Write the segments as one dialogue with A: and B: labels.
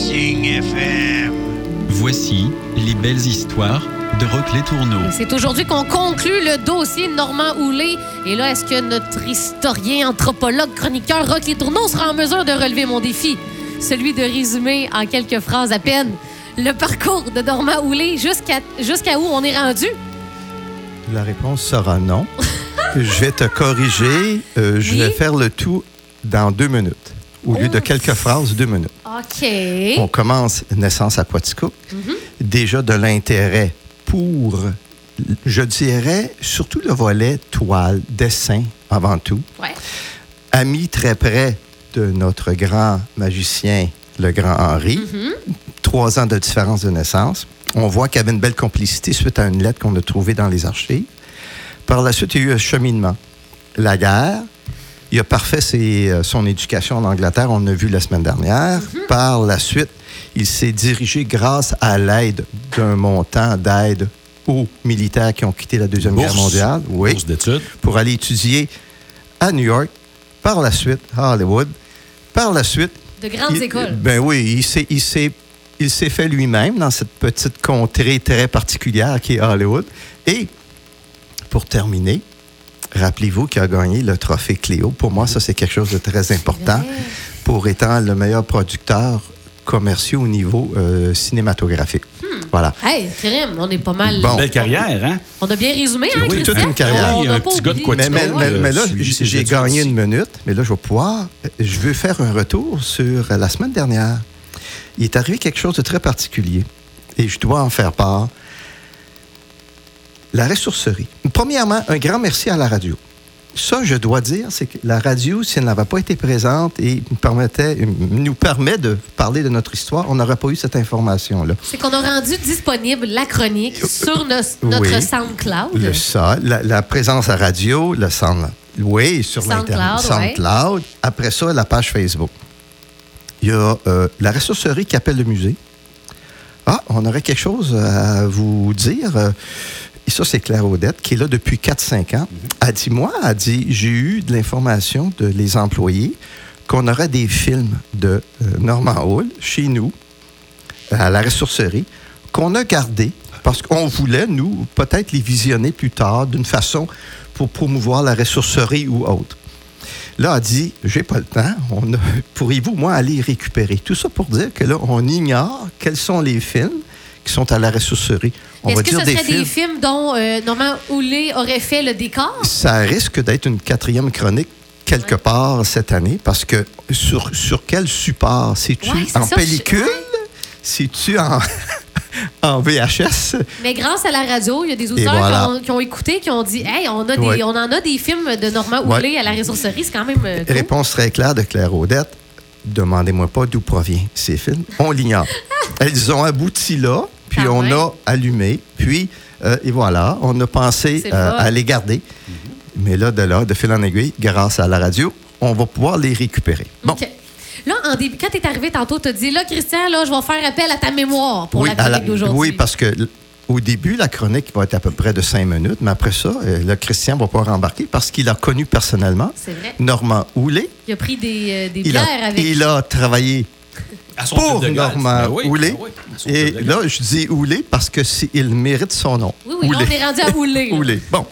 A: FM.
B: Voici les belles histoires de Rock Les Tourneaux.
C: Et C'est aujourd'hui qu'on conclut le dossier Normand Houlet. Et là, est-ce que notre historien, anthropologue, chroniqueur Rock Les Tourneaux sera en mesure de relever mon défi? Celui de résumer en quelques phrases à peine le parcours de Normand Houlet jusqu'à jusqu'à où on est rendu?
D: La réponse sera non. je vais te corriger. Euh, Je
C: Oui?
D: vais faire le tout dans deux minutes. Au lieu de quelques phrases, deux minutes.
C: OK.
D: On commence naissance à Poitico.
C: Mhm.
D: Déjà de l'intérêt pour, je dirais, surtout le volet toile, dessin avant tout.
C: Ouais.
D: Ami très près de notre grand magicien, le grand Henri.
C: Mhm.
D: Trois ans de différence de naissance. On voit qu'il y avait une belle complicité suite à une lettre qu'on a trouvée dans les archives. Par la suite, il y a eu un cheminement. La guerre. Il a parfait ses- euh, son éducation en Angleterre, on l'a vu la semaine dernière. Par la suite, il s'est dirigé grâce à l'aide d'un montant d'aide aux militaires qui ont quitté la Deuxième Guerre mondiale. Oui
E: Bourse d'études.
D: pour aller étudier à New York, par la suite à Hollywood, par la suite.
C: De grandes
D: il-
C: écoles.
D: Ben oui, s'est, il s'est fait lui-même dans cette petite contrée très particulière qui est Hollywood. Et pour terminer, rappelez-vous qu'il a gagné le trophée Cléo. Pour moi, ça, c'est quelque chose de très important pour étant le meilleur producteur commercial au niveau euh, cinématographique. Voilà.
C: Hey, crème, on est pas mal.
D: Bon.
E: Belle carrière, hein?
C: On a bien résumé, hein,
D: Oui, toute une carrière.
C: On
E: Oui,
C: a
E: un
C: pas
E: petit gars de
C: oublié.
E: quoi
D: Mais, mais-
E: vois,
D: mais- mais là, j'ai gagné une minute, mais là, je vais pouvoir. Je veux faire un retour sur la semaine dernière. Il est arrivé quelque chose de très particulier et je dois en faire part. La ressourcerie. Premièrement, un grand merci à la radio. Ça, je dois dire, c'est que la radio, si elle n'avait pas été présente et nous, permettait, nous permet de parler de notre histoire, on n'aurait pas eu cette information-là.
C: C'est qu'on a rendu disponible la chronique sur nos- notre
D: Oui.
C: SoundCloud.
D: Le ça, la, la présence à radio, le sound. Oui, sur
C: SoundCloud,
D: l'Internet.
C: ouais.
D: SoundCloud. Après ça, la page Facebook. Il y a euh, la ressourcerie qui appelle le musée. Ah, on aurait quelque chose à vous dire. Et ça, c'est Claire Audette, qui est là depuis 4-5 ans. Elle dit, moi, elle dit, j'ai eu de l'information de les employés qu'on aurait des films de euh, Norman Hall chez nous, à la ressourcerie, qu'on a gardés parce qu'on voulait, nous, peut-être les visionner plus tard d'une façon pour promouvoir la ressourcerie ou autre. Là, elle dit, j'ai pas le temps. On a- Pourriez-vous, moi, aller récupérer? Tout ça pour dire que là, on ignore quels sont les films qui sont à la ressourcerie.
C: Est-ce que ce
D: des
C: serait
D: films.
C: des films dont euh, Normand Houlet aurait fait le décor?
D: Ça risque d'être une quatrième chronique quelque part cette année parce que sur, sur quel support? C'est-tu
C: Ouais,
D: en
C: ça,
D: pellicule? C'est-tu en, en VHS?
C: Mais grâce à la radio, il y a des auditeurs
D: voilà.
C: qui, ont, qui ont écouté, qui ont dit Hey, on, a des,
D: Ouais.
C: on en a des films de Normand
D: Ouais.
C: Houlet à la ressourcerie, c'est quand même. euh, cool.
D: Réponse très claire de Claire Audette. Demandez-moi pas d'où proviennent ces films. On l'ignore. Elles ont abouti là, puis
C: Quand
D: on a allumé, puis, euh, et voilà, on a pensé euh, à les garder. Mais là, de là, de fil en aiguille, grâce à la radio, on va pouvoir les récupérer. Bon.
C: OK. Là, en début, quand tu es arrivé tantôt, tu as dit Là, Christian, là, je vais faire appel à ta mémoire pour la chronique d'aujourd'hui.
D: oui, parce que au début, la chronique va être à peu près de cinq minutes, mais après ça, euh, le Christian va pouvoir embarquer parce qu'il a connu personnellement
C: C'est vrai.
D: Normand Houlet.
C: Il a pris des, euh, des
D: Il
C: bières
D: a,
C: avec.
D: il a travaillé
E: À son
D: pour
E: club de golf.
D: Normand
E: Ben oui, ben oui,
D: Et là, je dis Houlet parce que il mérite son nom.
C: Oui, oui, là, on est rendu à. Houlet.
D: Bon.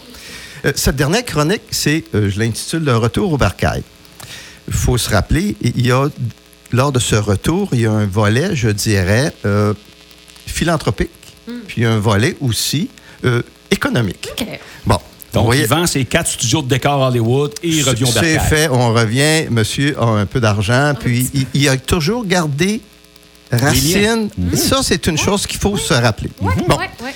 D: Euh, cette dernière chronique, c'est, euh, je l'intitule Le retour au bercail. Il faut se rappeler, il y a, lors de ce retour, il y a un volet, je dirais, euh, philanthropique,
C: Hmm.
D: puis un volet aussi euh, économique.
C: OK.
D: Bon.
E: Donc,
D: voyez,
E: il vend ses quatre studios de décor Hollywood et il revient au
D: c'est fait, on revient, monsieur a un peu d'argent, puis il, il a toujours gardé racine. Ça, c'est une chose qu'il faut se rappeler. Bon.
C: ouais.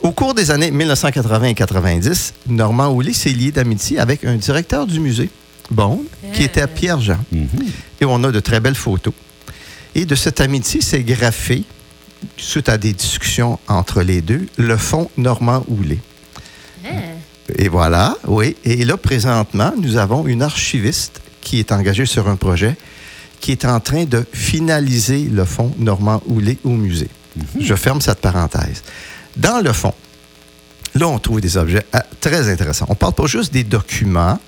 D: Au cours des années 1980 et 90, Normand Houlet s'est lié d'amitié avec un directeur du musée, Bond, qui était Pierre Jean. Et on a de très belles photos. Et de cette amitié s'est graffé, suite à des discussions entre les deux, le fond Normand Houlet. Et voilà, oui. Et là, présentement, nous avons une archiviste qui est engagée sur un projet qui est en train de finaliser le fonds Normand Houlet au musée. Je ferme cette parenthèse. Dans le fond, là, on trouve des objets ah, très intéressants. On parle pas juste des documents,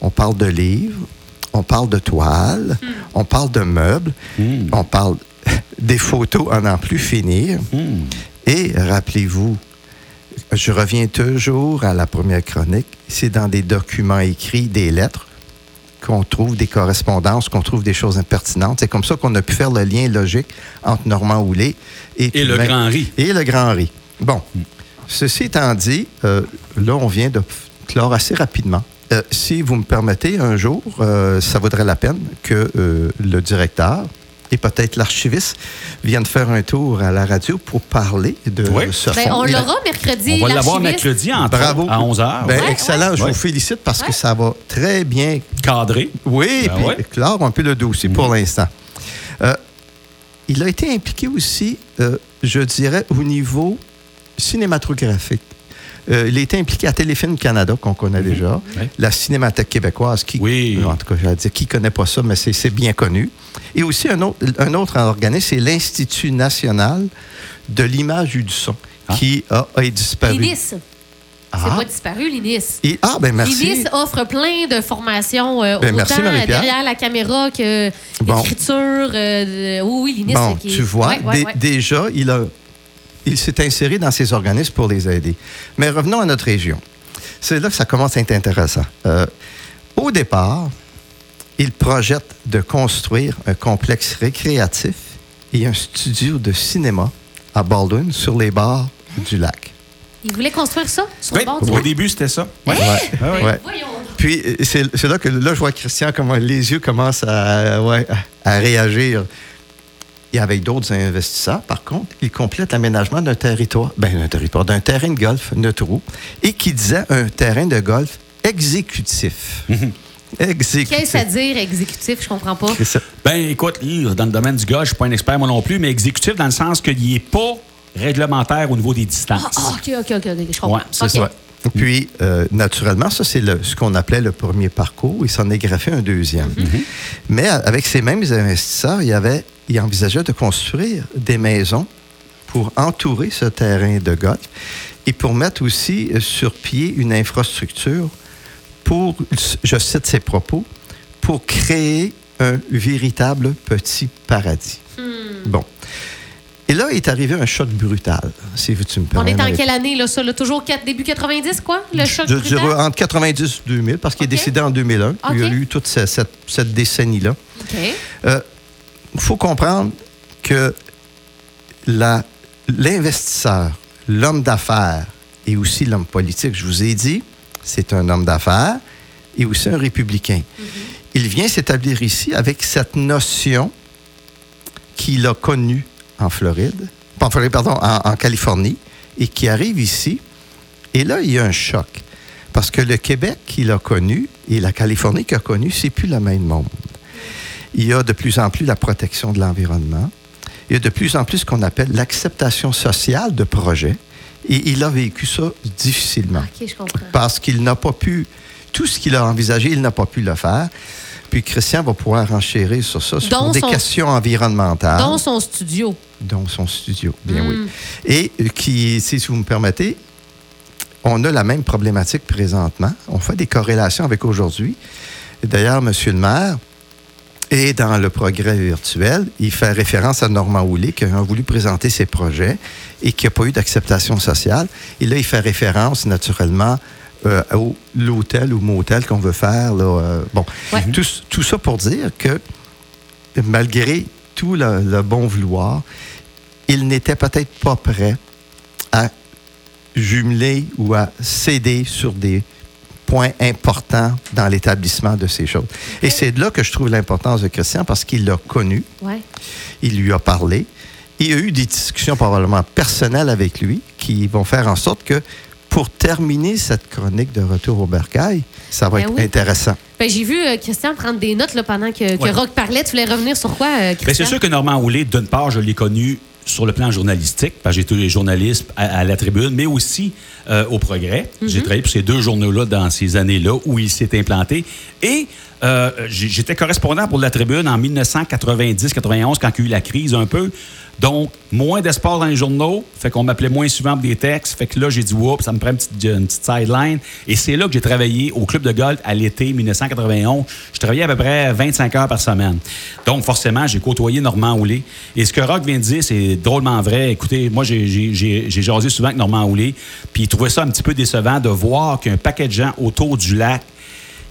D: on parle de livres, on parle de toiles, on parle de meubles, on parle des photos à n'en plus finir. Et rappelez-vous, je reviens toujours à la première chronique, c'est dans des documents écrits, des lettres, qu'on trouve des correspondances, qu'on trouve des choses impertinentes. C'est comme ça qu'on a pu faire le lien logique entre Normand Houlet et,
E: Et le
D: même-
E: Grand Riz.
D: Et le Grand Riz. Bon, ceci étant dit, euh, là, on vient de clore assez rapidement. Euh, si vous me permettez, un jour, euh, ça vaudrait la peine que le directeur et peut-être l'archiviste viennent faire un tour à la radio pour parler de
E: Oui.
D: ce
C: Ben,
D: fonds.
C: on l'aura mercredi.
E: On va l'avoir mercredi en
D: Bravo.
E: à 11h.
D: Ben,
C: Ouais,
D: excellent, je
E: ouais.
D: vous félicite parce
C: Ouais.
D: que ça va très bien
E: Cadré.
D: oui,
E: Ben
D: puis
E: ouais.
D: clore un peu le dossier pour l'instant. Euh, il a été impliqué aussi, euh, je dirais, au niveau cinématographique. Euh, il a été impliqué à Téléfilm Canada, qu'on connaît déjà,
E: Ouais.
D: la Cinémathèque québécoise, qui,
E: Oui.
D: en tout cas, j'allais dire, qui ne connaît pas ça, mais c'est bien connu. Et aussi un autre, un autre organisme, c'est l'Institut national de l'image et du son,
E: Ah.
D: qui a, a disparu.
C: L'INIS.
D: Ah.
C: C'est pas disparu, l'INIS.
D: Et- ah, ben merci.
C: L'INIS offre plein de formations, euh,
D: Ben, merci,
C: autant
D: Marie-Pierre.
C: derrière la caméra que
D: Bon.
C: écriture. euh, de- oui, oui, l'INIS.
D: Bon,
C: euh, qui
D: tu vois,
C: Ouais, ouais,
D: dé-
C: ouais.
D: déjà, il, a, il s'est inséré dans ces organismes pour les aider. Mais revenons à notre région. C'est là que ça commence à être intéressant. Euh, au départ, il projette de construire un complexe récréatif et un studio de cinéma à Baldwin, sur les bords du lac.
C: Il voulait construire ça sur
E: Oui,
C: le bord du
E: au
C: lac?
E: début, c'était ça.
C: Hein?
E: Ouais. Ouais, ouais.
D: Ouais.
C: Voyons.
D: Puis, euh, c'est là que là, je vois Christian, comment les yeux commencent à, ouais, à, à réagir. Et avec d'autres investisseurs, par contre, il complète l'aménagement d'un territoire, ben, d'un territoire, d'un terrain de golf neutre et qui disait un terrain de golf exécutif. exécutif.
C: Qu'est-ce à dire exécutif? Je comprends pas.
D: Ça.
E: Ben, écoute, dans le domaine du golf, je suis pas un expert moi non plus, mais exécutif dans le sens qu'il n'est pas réglementaire au niveau des distances.
C: Ah, ah, OK, OK, OK, ok, je comprends.
E: Ouais, c'est ça.
D: Puis, euh, naturellement, ça, c'est le- ce qu'on appelait le premier parcours. Il s'en est greffé un deuxième. Mais a- avec ces mêmes investisseurs, il, y avait, il envisageait de construire des maisons pour entourer ce terrain de golf et pour mettre aussi euh, sur pied une infrastructure pour, je cite ses propos, pour créer un véritable petit paradis. Bon. Et là est arrivé un choc brutal, si tu me
C: On
D: permets.
C: est en quelle année, là, ça? là? toujours début 90, quoi? Le choc
D: je
C: brutal?
D: entre 90 et 2000, parce qu'il est décédé en 2001. Il y a eu toute ce- cette, cette décennie-là.
C: OK.
D: Il faut comprendre que l'investisseur, l'homme d'affaires et aussi l'homme politique, je vous ai dit, c'est un homme d'affaires et aussi un républicain. Il vient s'établir ici avec cette notion qu'il a connue en Floride, pas en Floride, pardon, en, en Californie, et qui arrive ici. Et là, il y a un choc. Parce que le Québec qu'il a connu et la Californie qu'il a connu, c'est plus le même monde. Il y a de plus en plus la protection de l'environnement. Il y a de plus en plus ce qu'on appelle l'acceptation sociale de projets. Et il a vécu ça difficilement
C: OK, je comprends.
D: parce qu'il n'a pas pu, tout ce qu'il a envisagé, il n'a pas pu le faire. Puis Christian va pouvoir enchérir sur ça, sur
C: Dont
D: des
C: son-
D: questions environnementales,
C: Dans son studio.
D: dont son studio, bien
C: Mm.
D: oui. Et qui, si vous me permettez, on a la même problématique présentement. On fait des corrélations avec aujourd'hui. D'ailleurs, M. le maire, et dans le progrès virtuel, il fait référence à Normand Houlet qui a voulu présenter ses projets et qui n'a pas eu d'acceptation sociale. Et là, il fait référence naturellement euh, au l'hôtel ou motel qu'on veut faire. Là, euh, bon,
C: Ouais.
D: tout, tout ça pour dire que malgré tout le, le bon vouloir, il n'était peut-être pas prêt à jumeler ou à céder sur des points importants dans l'établissement de ces choses. Et c'est de là que je trouve l'importance de Christian parce qu'il l'a connu,
C: Ouais.
D: il lui a parlé, il y a eu des discussions probablement personnelles avec lui qui vont faire en sorte que pour terminer cette chronique de Retour au Bercail, ça va
C: Ben
D: être
C: oui.
D: intéressant.
C: Ben, j'ai vu euh, Christian prendre des notes là, pendant que, que
E: Ouais.
C: Rock parlait. Tu voulais revenir sur quoi, euh,
E: Ben,
C: Christian?
E: c'est sûr que Normand Houlet, d'une part, je l'ai connu sur le plan journalistique, parce que j'étais journaliste à, à la tribune, mais aussi euh, au Progrès. J'ai travaillé pour ces deux journaux-là dans ces années-là où il s'est implanté. Et euh, j'étais correspondant pour la tribune en 1990-91, quand il y a eu la crise un peu. Donc, moins d'espoir dans les journaux, fait qu'on m'appelait moins souvent pour des textes. Fait que là, j'ai dit, oups, ça me prend une petite, sideline. Et c'est là que j'ai travaillé au club de golf à l'été 1991. Je travaillais à peu près 25 heures par semaine. Donc, forcément, j'ai côtoyé Normand Houlé. Et ce que Rock vient de dire, c'est drôlement vrai. Écoutez, moi, j'ai jasé souvent avec Normand Houlé, puis il trouvait ça un petit peu décevant de voir qu'un paquet de gens autour du lac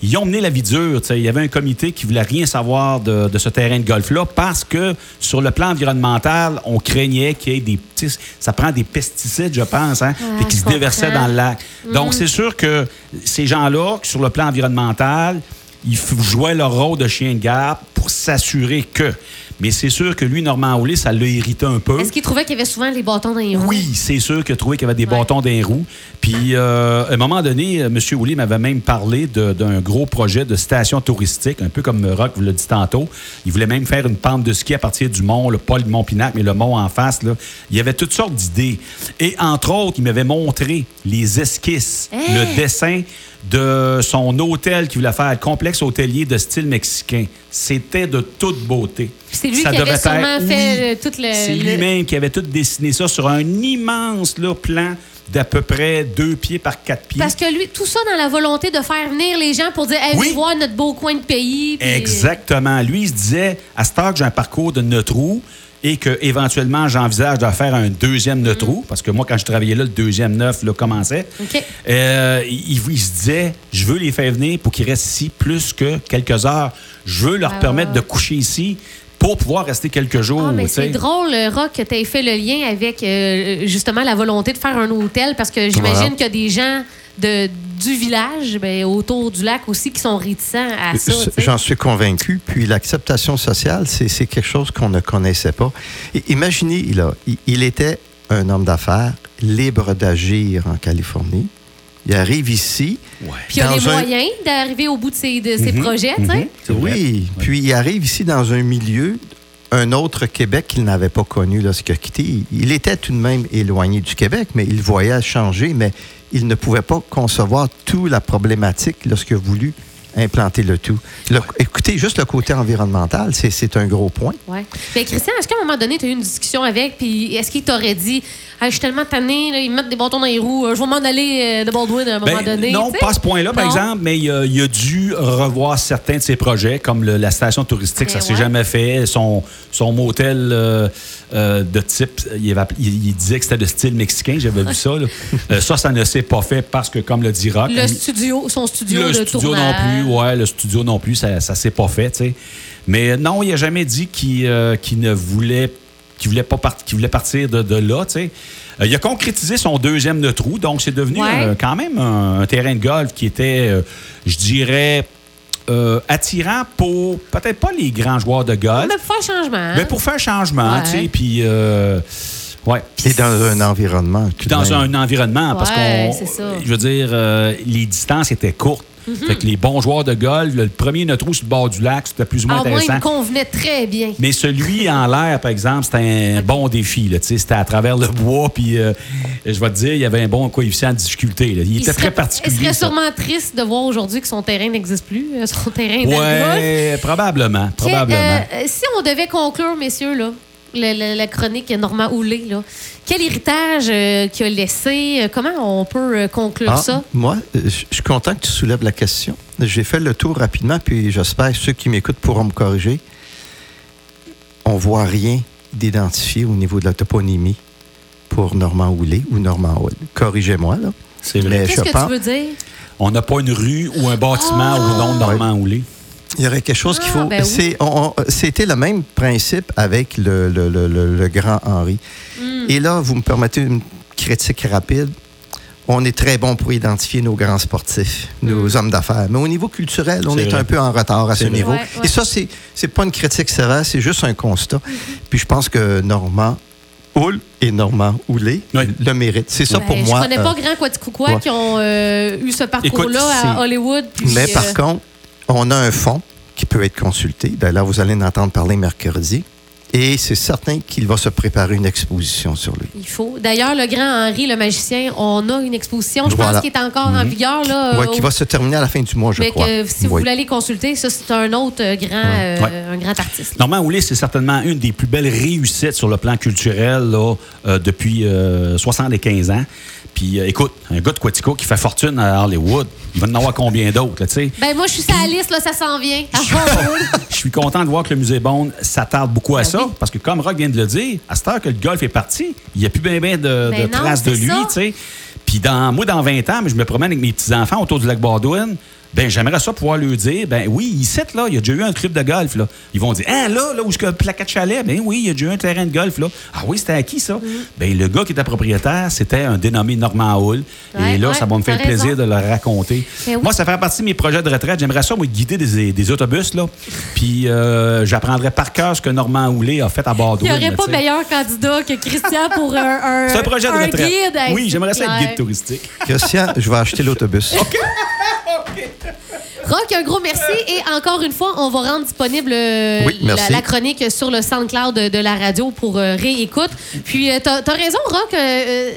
E: ils ont mené la vie dure. Il y avait un comité qui voulait rien savoir de, de ce terrain de golf-là parce que sur le plan environnemental, on craignait qu'il y ait des petits. Ça prend des pesticides, je pense, hein,
C: Ah,
E: puis qui se déversaient dans le lac. Donc, c'est sûr que ces gens-là, sur le plan environnemental, ils jouaient leur rôle de chien de garde pour s'assurer que. Mais c'est sûr que lui, Normand Houlé, ça l'a irrité un peu.
C: Est-ce qu'il trouvait qu'il y avait souvent les bâtons dans les roues?
E: Oui, c'est sûr qu'il a trouvé qu'il y avait des
C: Ouais.
E: bâtons dans les roues. Puis, euh, à un moment donné, euh, M. Houllier m'avait même parlé d'un gros projet de station touristique, un peu comme Rock vous l'a dit tantôt. Il voulait même faire une pente de ski à partir du mont, le, pas le mont Pinac, mais le mont en face. Là. Il y avait toutes sortes d'idées. Et entre autres, il m'avait montré les esquisses,
C: Hein?
E: le dessin de son hôtel qu'il voulait faire, le complexe hôtelier de style mexicain. C'était de toute beauté.
C: C'est lui
E: Ça
C: qui avait
E: devait
C: sûrement
E: être-
C: fait
E: oui.
C: euh, tout le.
E: C'est lui-même qui avait tout dessiné ça sur un immense là, plan d'à peu près deux pieds par quatre pieds.
C: Parce que lui, tout ça dans la volonté de faire venir les gens pour dire hey,
E: Oui.
C: voir notre beau coin de pays. puis-
E: Exactement. Lui, il se disait, à cette heure que j'ai un parcours de neuf trous et que éventuellement j'envisage de faire un deuxième neuf trous, parce que moi, quand je travaillais là, le deuxième neuf là, commençait.
C: OK.
E: Euh, il, il se disait, je veux les faire venir pour qu'ils restent ici plus que quelques heures. Je veux leur
C: Ah,
E: permettre de coucher ici pour pouvoir rester quelques jours.
C: Ah, c'est drôle, euh, Rock, que tu aies fait le lien avec euh, justement la volonté de faire un hôtel parce que j'imagine
D: Voilà.
C: qu'il y a des gens de, du village ben, autour du lac aussi qui sont réticents à ça.
D: J'en suis convaincu. Puis l'acceptation sociale, c'est c'est quelque chose qu'on ne connaissait pas. Et imaginez, là, il, il était un homme d'affaires libre d'agir en Californie. Il arrive ici.
E: Ouais.
C: Puis il y a les
D: un-
C: moyens d'arriver au bout de ses, de ses
E: Mhm,
C: projets. tu sais.
E: mhm.
D: Oui. Puis il arrive ici dans un milieu, un autre Québec qu'il n'avait pas connu lorsqu'il a quitté. Il- Il était tout de même éloigné du Québec, mais il voyait changer, mais il ne pouvait pas concevoir toute la problématique lorsqu'il a voulu implanter le tout. Le- écoutez, juste le côté environnemental, c'est- c'est un gros point.
C: Ouais. Mais Christian, est-ce qu'à un moment donné, tu as eu une discussion avec, puis est-ce qu'il t'aurait dit Hey, Je suis tellement tanné, là, ils me mettent des bâtons dans les roues, euh, je vais m'en aller euh, de Baldwin à un moment
E: Ben,
C: donné.
E: non, pas à ce point-là, par exemple, mais il a, il a dû revoir certains de ses projets, comme le- la station touristique, ça
C: Ben
E: s'est
C: ouais.
E: jamais fait. Son, son motel euh, euh, de type, il, avait- il- il disait que c'était de style mexicain, j'avais vu ça. là. Euh, ça, ça ne s'est pas fait parce que, comme le dit Rock,
C: Le studio, son studio
E: le
C: de
E: studio
C: tournage.
E: non plus, ouais, le studio non plus, ça, ça s'est pas fait, tu sais. Mais non, il a jamais dit qu'il euh, ne voulait qu'il voulait pas part- qu'il voulait partir de, de là, tu sais. Euh, il a concrétisé son deuxième de trou, donc c'est devenu
C: Ouais.
E: euh, quand même un, un terrain de golf qui était, euh, je dirais, euh, attirant pour peut-être pas les grands joueurs de golf,
C: Mais pour faire changement. hein?
E: mais pour faire changement,
C: Ouais.
E: tu sais, puis euh, ouais.
D: Et dans un environnement.
E: dans
D: même.
E: un environnement, parce
C: Ouais,
E: qu'on.
C: c'est ça.
E: Je veux dire, euh, les distances étaient courtes.
C: Mhm.
E: Fait que les bons joueurs de golf, le premier neutre sur le bord du lac, c'était plus ou moins
C: Ah, moi, il
E: intéressant.
C: me convenait très bien.
E: Mais celui en l'air, par exemple, c'était un bon défi. C'était à travers le bois, puis euh, je vais te dire, il y avait un bon coefficient de difficulté. là. Il, était
C: serait,
E: très particulier.
C: Il serait sûrement triste de voir aujourd'hui que son terrain n'existe plus, euh, son terrain de golf.
E: Ouais, probablement.
C: Que,
E: probablement.
C: euh, si on devait conclure, messieurs, là, la chronique Normand Houlé, là, quel héritage euh, qu'il a laissé? Euh, Comment on peut euh, conclure
D: Ah,
C: ça?
D: Moi, je suis content que tu soulèves la question. J'ai fait le tour rapidement, puis j'espère que ceux qui m'écoutent pourront me corriger. On voit rien d'identifié au niveau de la toponymie pour Normand Houlé ou Normand Hall. Corrigez-moi, là.
E: C'est vrai.
C: Qu'est-ce que
D: pense-
C: tu veux dire?
E: On n'a pas une rue ou un bâtiment
C: Ah!
E: au nom de Normand Houlé.
D: Il y aurait quelque chose qu'il
C: Ah,
D: faut.
C: ben oui.
D: c'est- on- on- C'était le même principe avec le, le- le- le- le grand Henri.
C: Hmm.
D: Et là, vous me permettez une critique rapide. On est très bon pour identifier nos grands sportifs, nos hommes d'affaires. Mais au niveau culturel, on est, un peu en retard à ce
E: vrai.
D: niveau.
C: Ouais, ouais.
D: Et ça, c'est c'est pas une critique sévère, c'est juste un constat. Puis je pense que Normand Houle et Normand Houlé
E: Oui.
D: le méritent. C'est ça
C: Ben,
D: pour moi.
C: Je connais
D: euh,
C: pas grand Quaticookwa
D: ouais.
C: qui ont euh, eu ce parcours-là à Hollywood. puis,
D: Mais
C: euh,
D: par contre, on a un fonds qui peut être consulté. D'ailleurs, vous allez en entendre parler mercredi. Et c'est certain qu'il va se préparer une exposition sur lui.
C: Il faut. D'ailleurs, le grand Henri, le magicien, on a une exposition, je
D: Voilà.
C: pense, qui est encore en vigueur. Là,
D: Ouais,
C: au-
D: qui va se terminer à la fin du mois, je
C: mais
D: crois.
C: que si vous voulez aller consulter, ça, c'est un autre euh, grand, euh,
E: Ouais.
C: un grand artiste.
E: Normand Oulet, c'est certainement une des plus belles réussites sur le plan culturel là, euh, depuis euh, 75 ans. Puis, euh, écoute, un gars de Quatico qui fait fortune à Hollywood, il va en avoir combien d'autres, tu sais?
C: Ben, moi, je suis sur la liste, là, ça s'en vient. Hollywood.
E: Je suis content de voir que le musée Bond s'attarde beaucoup à
C: Ben
E: ça,
C: oui.
E: parce que comme Rock vient de le dire, à cette heure que le golf est parti, il n'y a plus bien ben de,
C: Ben
E: de
C: non,
E: traces de lui, tu sais. Puis dans, moi, dans 20 ans, mais je me promène avec mes petits-enfants autour du lac Baldwin, ben j'aimerais ça pouvoir leur dire, ben oui, ici, là, il y a déjà eu un club de golf, là. Ils vont dire, ah, là, là où je plaquette chalet, ben oui, il y a déjà eu un terrain de golf, là. Ah oui, c'était à qui, ça?
C: Mm.
E: Ben le gars qui était propriétaire, c'était un dénommé Normand Hall.
C: Ouais,
E: Et là,
C: ouais,
E: ça va me faire plaisir de le raconter.
C: Ben oui.
E: Moi, ça fait partie de mes projets de retraite. J'aimerais ça, moi, guider des, des autobus, là. Puis euh, j'apprendrais par cœur ce que Normand Houlet a fait à
C: Il
E: Baldwin.
C: n'y aurait
E: là,
C: pas meilleur candidat que Christian pour un, un,
E: C'est un projet de
C: un
E: retraite.
C: guide. Hey,
E: oui, j'aimerais ça être guide touristique.
D: Christian, je vais acheter l'autobus.
C: Rock, un gros merci. Et encore une fois, on va rendre disponible euh,
D: Oui,
C: la, chronique sur le SoundCloud de, de la radio pour euh, réécoute. Puis, euh, t'as as raison, Rock. euh, euh,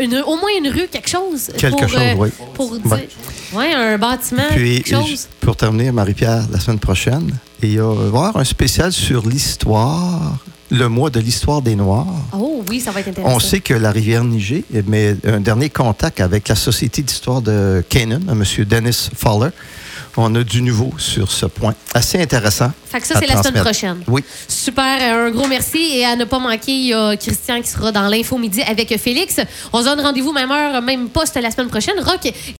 C: une- au moins une rue, quelque chose.
D: Quelque
C: pour,
D: chose, oui.
C: Pour dire.
D: Ouais.
C: Ouais, un bâtiment,
D: Puis,
C: quelque chose.
D: pour terminer, Marie-Pierre, la semaine prochaine, il va y avoir un spécial sur l'histoire, le mois de l'histoire des Noirs.
C: Oh oui, ça va être intéressant.
D: On sait que la rivière Niger met un dernier contact avec la Société d'histoire de Canaan, M. Dennis Fowler. On a du nouveau sur ce point. Assez intéressant.
C: Fait que ça, c'est la semaine prochaine.
D: Oui.
C: Super, euh, un gros merci. Et à ne pas manquer, il y a Christian qui sera dans l'info midi avec Félix. On se donne rendez-vous même heure, même poste la semaine prochaine. Rock,